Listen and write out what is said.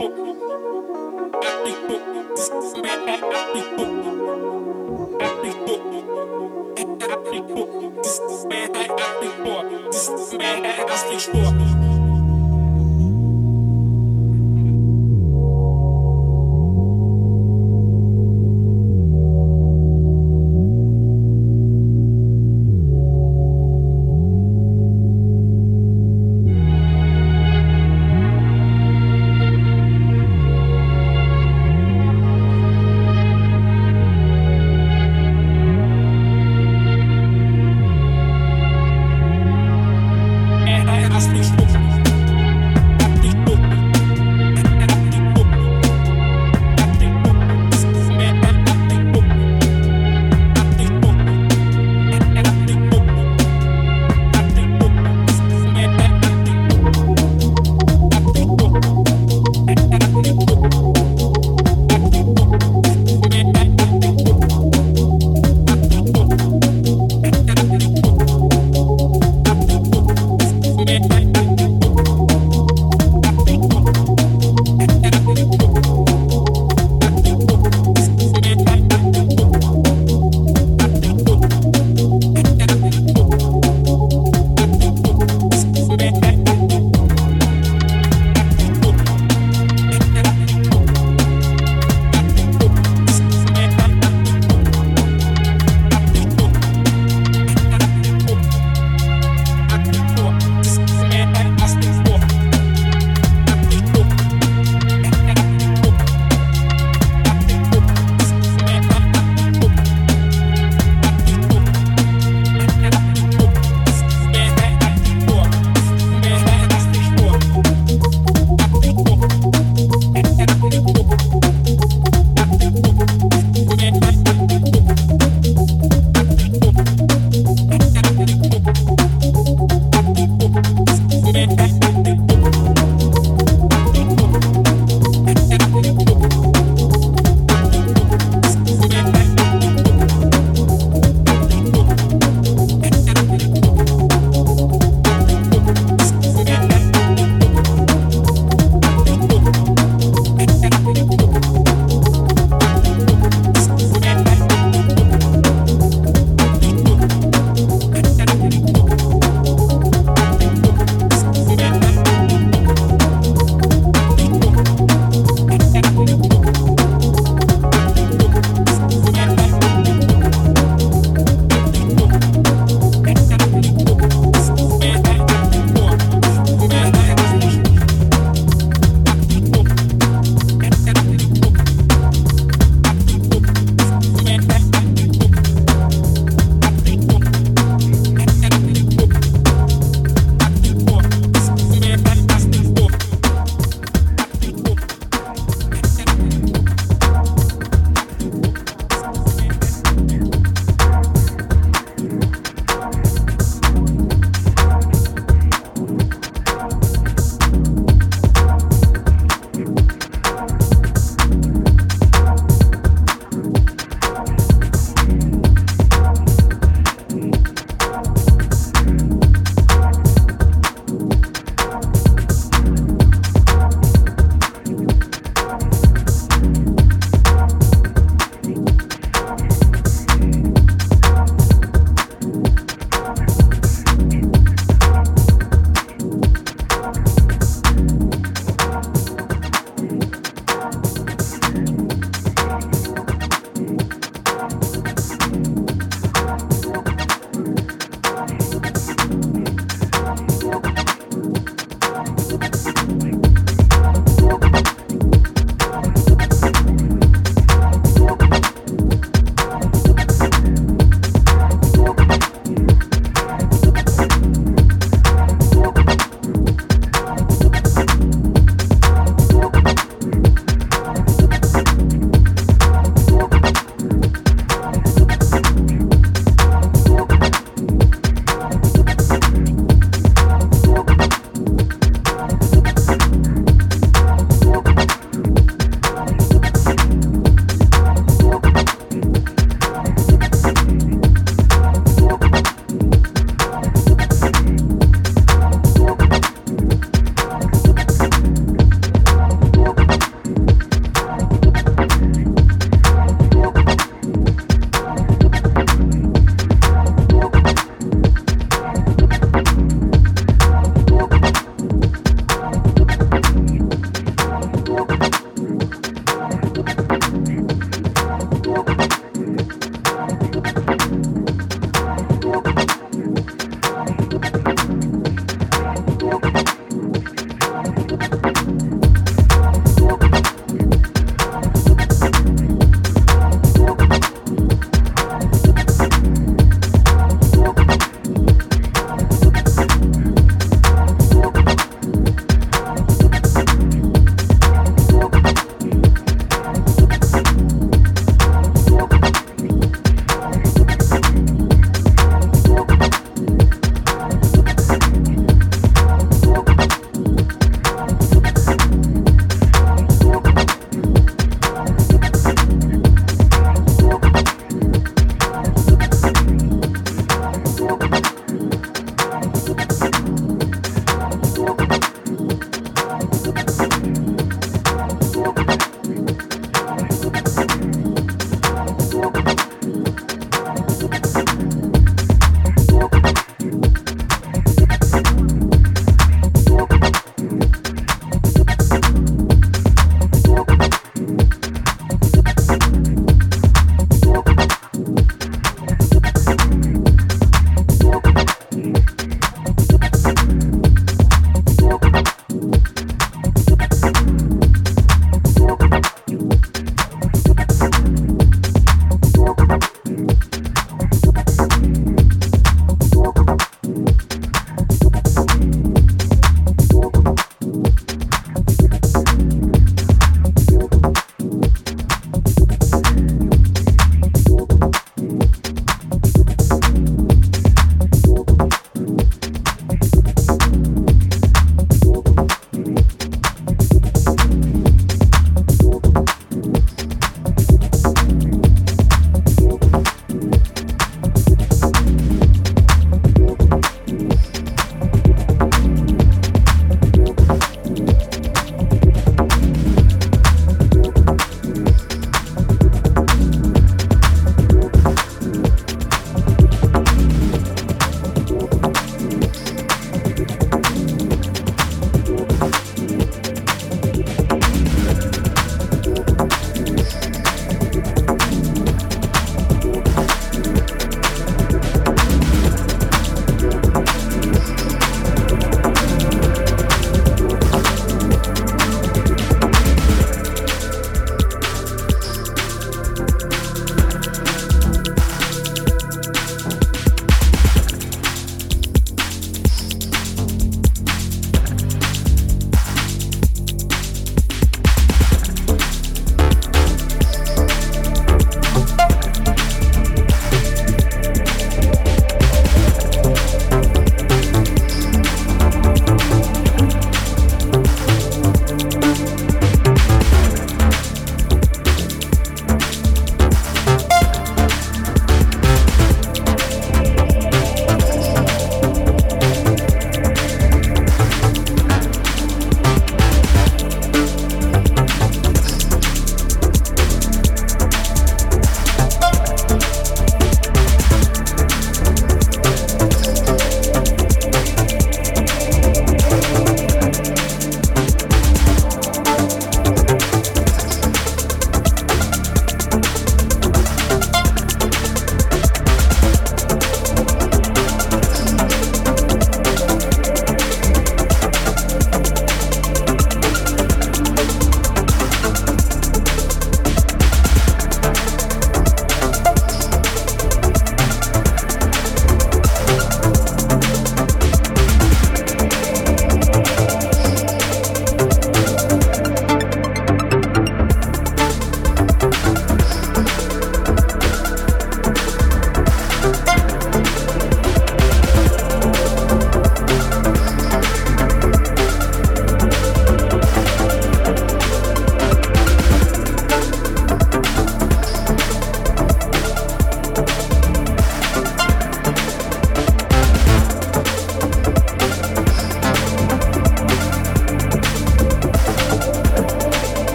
This man I nothing for. This man I nothing for.